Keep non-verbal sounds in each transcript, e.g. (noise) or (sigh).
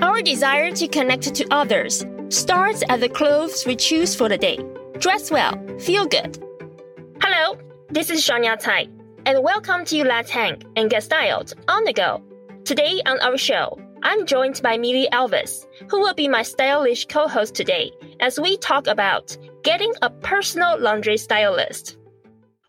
Our desire to connect to others starts at the clothes we choose for the day. Dress well, feel good. Hello, this is Shania Tai, and welcome to Let's Hang and Get Styled on the Go. Today on our show, I'm joined by Millie Elvis, who will be my stylish co host today as we talk about getting a personal laundry stylist.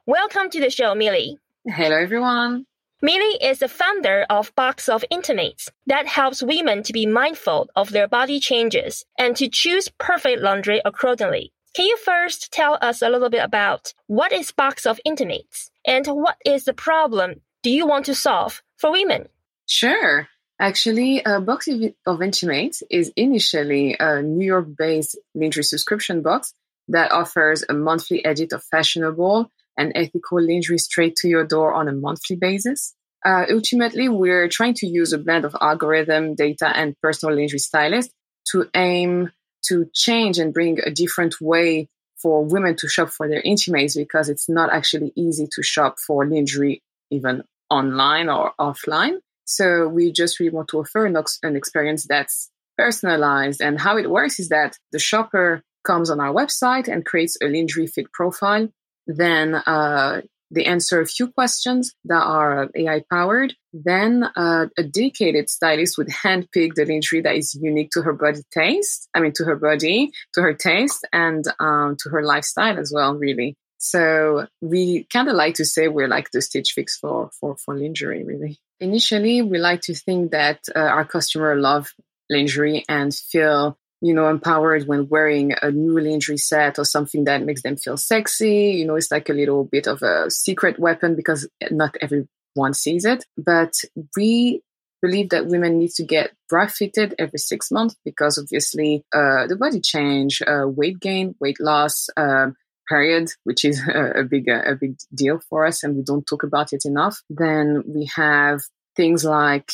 Welcome to the show, Millie. Hello, everyone. Millie is the founder of Box of Intimates that helps women to be mindful of their body changes and to choose perfect laundry accordingly. Can you first tell us a little bit about what is Box of Intimates and what is the problem do you want to solve for women? Sure. Actually, uh, Box of Intimates is initially a New York based lingerie subscription box that offers a monthly edit of fashionable and ethical lingerie straight to your door on a monthly basis. Uh, ultimately, we're trying to use a blend of algorithm, data, and personal lingerie stylists to aim to change and bring a different way for women to shop for their intimates because it's not actually easy to shop for lingerie even online or offline. So we just really want to offer an experience that's personalized. And how it works is that the shopper comes on our website and creates a lingerie fit profile. Then uh, they answer a few questions that are AI powered. Then uh, a dedicated stylist would (laughs) handpick the lingerie that is unique to her body taste. I mean, to her body, to her taste, and um, to her lifestyle as well. Really. So we kind of like to say we're like the Stitch Fix for for for lingerie, really. Initially, we like to think that uh, our customer love lingerie and feel, you know, empowered when wearing a new lingerie set or something that makes them feel sexy. You know, it's like a little bit of a secret weapon because not everyone sees it. But we believe that women need to get bra fitted every six months because obviously uh, the body change, uh, weight gain, weight loss, um, period, which is (laughs) a, a big a big deal for us, and we don't talk about it enough. Then we have things like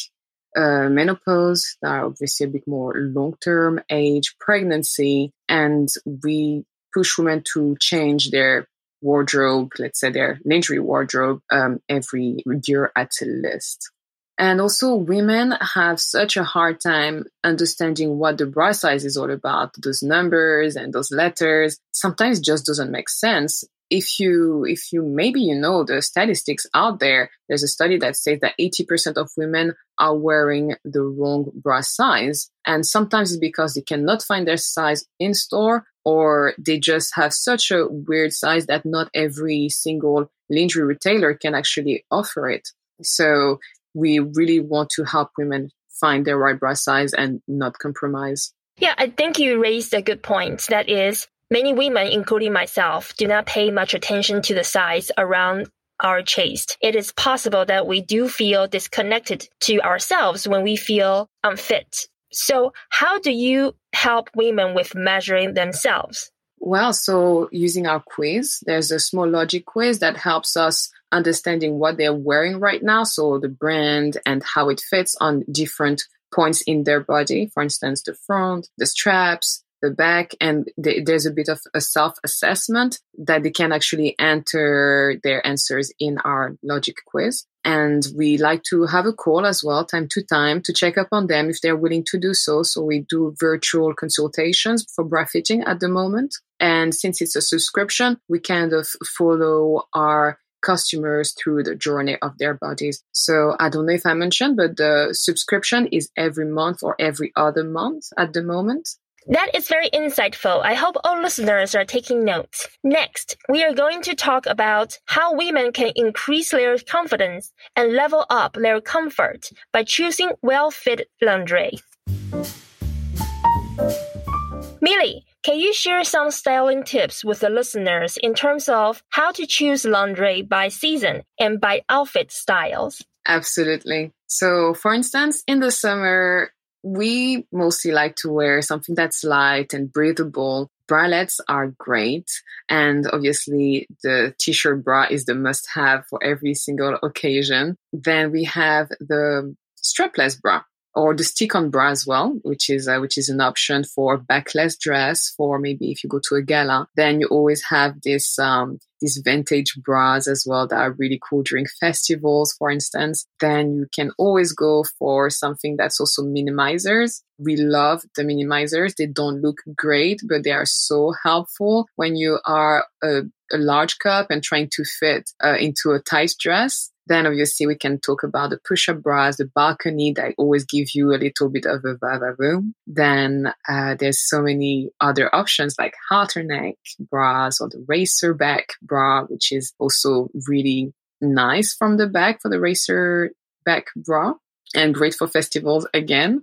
uh, menopause that are obviously a bit more long term, age, pregnancy, and we push women to change their wardrobe, let's say their lingerie wardrobe, um, every year at least. And also women have such a hard time understanding what the bra size is all about. Those numbers and those letters sometimes just doesn't make sense. If you, if you, maybe you know the statistics out there, there's a study that says that 80% of women are wearing the wrong bra size. And sometimes it's because they cannot find their size in store or they just have such a weird size that not every single lingerie retailer can actually offer it. So we really want to help women find their right bra size and not compromise. Yeah, I think you raised a good point. That is, many women, including myself, do not pay much attention to the size around our chest. It is possible that we do feel disconnected to ourselves when we feel unfit. So, how do you help women with measuring themselves? Well, so using our quiz, there's a small logic quiz that helps us understanding what they're wearing right now. So the brand and how it fits on different points in their body. For instance, the front, the straps, the back, and there's a bit of a self assessment that they can actually enter their answers in our logic quiz. And we like to have a call as well, time to time, to check up on them if they're willing to do so. So we do virtual consultations for bra fitting at the moment. And since it's a subscription, we kind of follow our customers through the journey of their bodies. So I don't know if I mentioned, but the subscription is every month or every other month at the moment. That is very insightful. I hope all listeners are taking notes. Next, we are going to talk about how women can increase their confidence and level up their comfort by choosing well fit lingerie. Millie, can you share some styling tips with the listeners in terms of how to choose lingerie by season and by outfit styles? Absolutely. So, for instance, in the summer, we mostly like to wear something that's light and breathable. Bralettes are great. And obviously, the t shirt bra is the must have for every single occasion. Then we have the strapless bra or the stick-on bra as well, which is uh, which is an option for backless dress. For maybe if you go to a gala, then you always have this um, these vintage bras as well that are really cool during festivals, for instance. Then you can always go for something that's also minimizers. We love the minimizers. They don't look great, but they are so helpful when you are a, a large cup and trying to fit uh, into a tight dress. Then obviously we can talk about the push-up bras, the balcony that always give you a little bit of a vava room. Then uh, there's so many other options like halter neck bras or the racer back bra, which is also really nice from the back for the racer back bra and great for festivals again.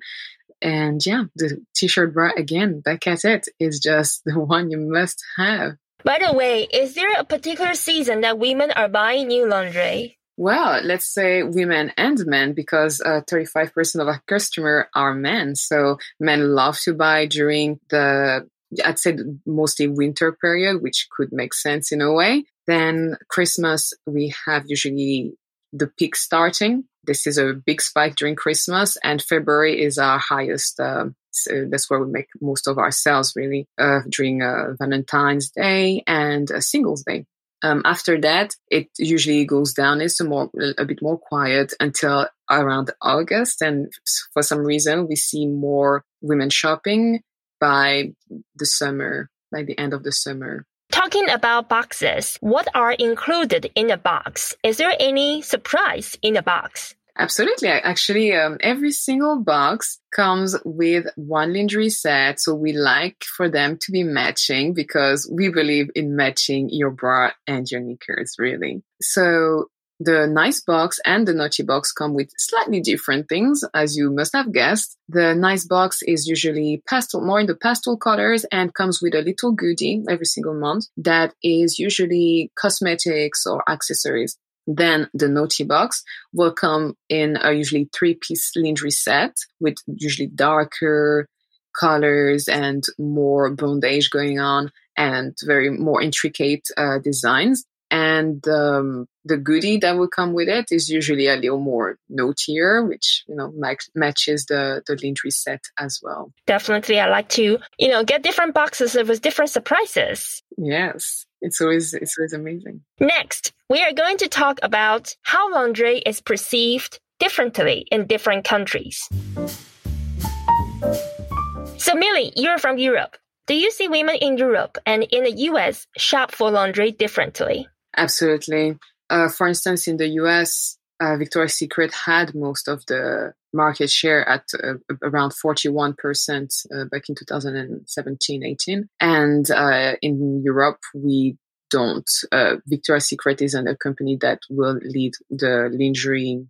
And yeah, the t-shirt bra again, back at it is just (laughs) the one you must have. By the way, is there a particular season that women are buying new lingerie? Well, let's say women and men, because uh, 35% of our customer are men. So men love to buy during the, I'd say mostly winter period, which could make sense in a way. Then Christmas, we have usually the peak starting. This is a big spike during Christmas and February is our highest, uh, so that's where we make most of our sales really, uh, during uh, Valentine's Day and Singles Day. Um, after that, it usually goes down. It's a more a bit more quiet until around August, and for some reason, we see more women shopping by the summer, by the end of the summer. Talking about boxes, what are included in a box? Is there any surprise in a box? Absolutely. Actually, um, every single box comes with one lingerie set. So we like for them to be matching because we believe in matching your bra and your knickers, really. So the nice box and the naughty box come with slightly different things, as you must have guessed. The nice box is usually pastel, more in the pastel colors and comes with a little goodie every single month that is usually cosmetics or accessories. Then the naughty box will come in a usually three piece lingerie set with usually darker colors and more bondage going on and very more intricate uh, designs. And um, the goodie that will come with it is usually a little more naughtier, which you know matches the the lingerie set as well. Definitely, I like to you know get different boxes with different surprises. Yes, it's always it's always amazing. Next, we are going to talk about how laundry is perceived differently in different countries. So, Millie, you're from Europe. Do you see women in Europe and in the US shop for laundry differently? Absolutely. Uh, for instance, in the US, uh, Victoria's Secret had most of the market share at uh, around 41% uh, back in 2017 18. And uh, in Europe, we don't. Uh, Victoria's Secret isn't a company that will lead the lingerie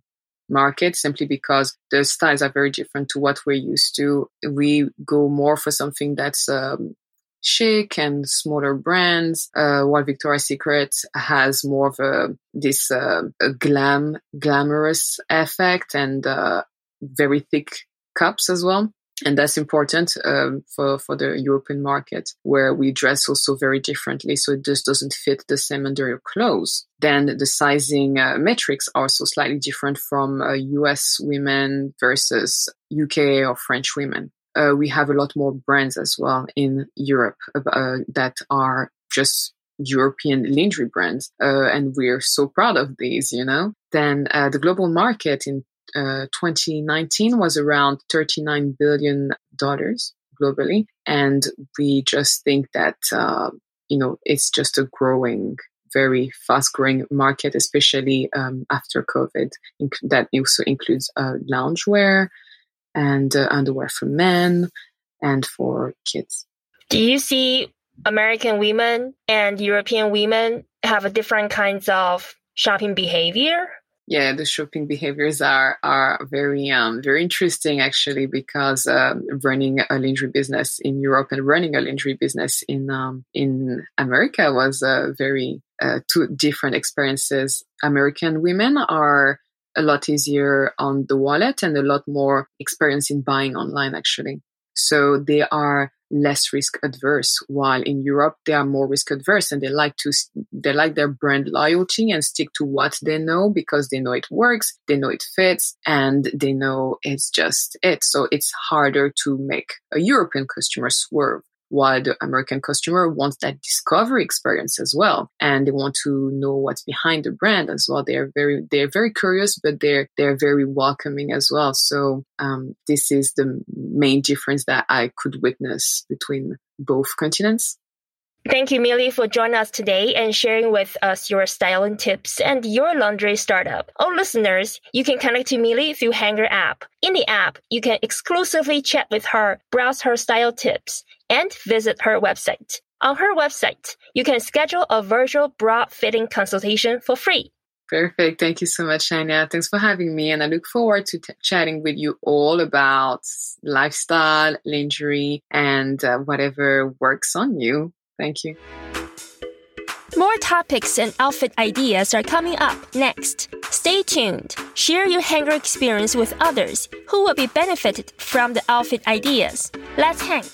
market simply because the styles are very different to what we're used to. We go more for something that's um, chic and smaller brands, uh, while Victoria's Secret has more of a this uh, a glam glamorous effect and uh, very thick cups as well. And that's important um, for for the European market, where we dress also very differently, so it just doesn't fit the same under your clothes. Then the sizing uh, metrics are also slightly different from U.S. Uh, women versus UK or French women uh, we have a lot more brands as well in Europe uh, that are just European lingerie brands, uh, and we're so proud of these. You know, then uh, the global market in uh, 2019 was around 39 billion dollars globally, and we just think that uh, you know it's just a growing very fast growing market, especially um, after COVID. That also includes uh, loungewear, and uh, underwear for men and for kids. Do you see American women and European women have a different kinds of shopping behavior? Yeah, the shopping behaviors are are very um very interesting actually because um, running a lingerie business in Europe and running a lingerie business in um, in America was uh, very uh, two different experiences. American women are a lot easier on the wallet and a lot more experience in buying online actually. So they are less risk adverse while in Europe they are more risk adverse and they like to they like their brand loyalty and stick to what they know because they know it works they know it fits and they know it's just it so it's harder to make a European customer swerve while the American customer wants that discovery experience as well. And they want to know what's behind the brand as well. They're very, they're very curious, but they're, they're very welcoming as well. So, um, this is the main difference that I could witness between both continents. Thank you, Millie, for joining us today and sharing with us your styling tips and your laundry startup. All listeners, you can connect to Millie through Hanger app. In the app, you can exclusively chat with her, browse her style tips, and visit her website. On her website, you can schedule a virtual bra fitting consultation for free. Perfect. Thank you so much, Shania. Thanks for having me. And I look forward to t- chatting with you all about lifestyle, lingerie, and uh, whatever works on you. Thank you. More topics and outfit ideas are coming up next. Stay tuned. Share your hanger experience with others who will be benefited from the outfit ideas. Let's hang.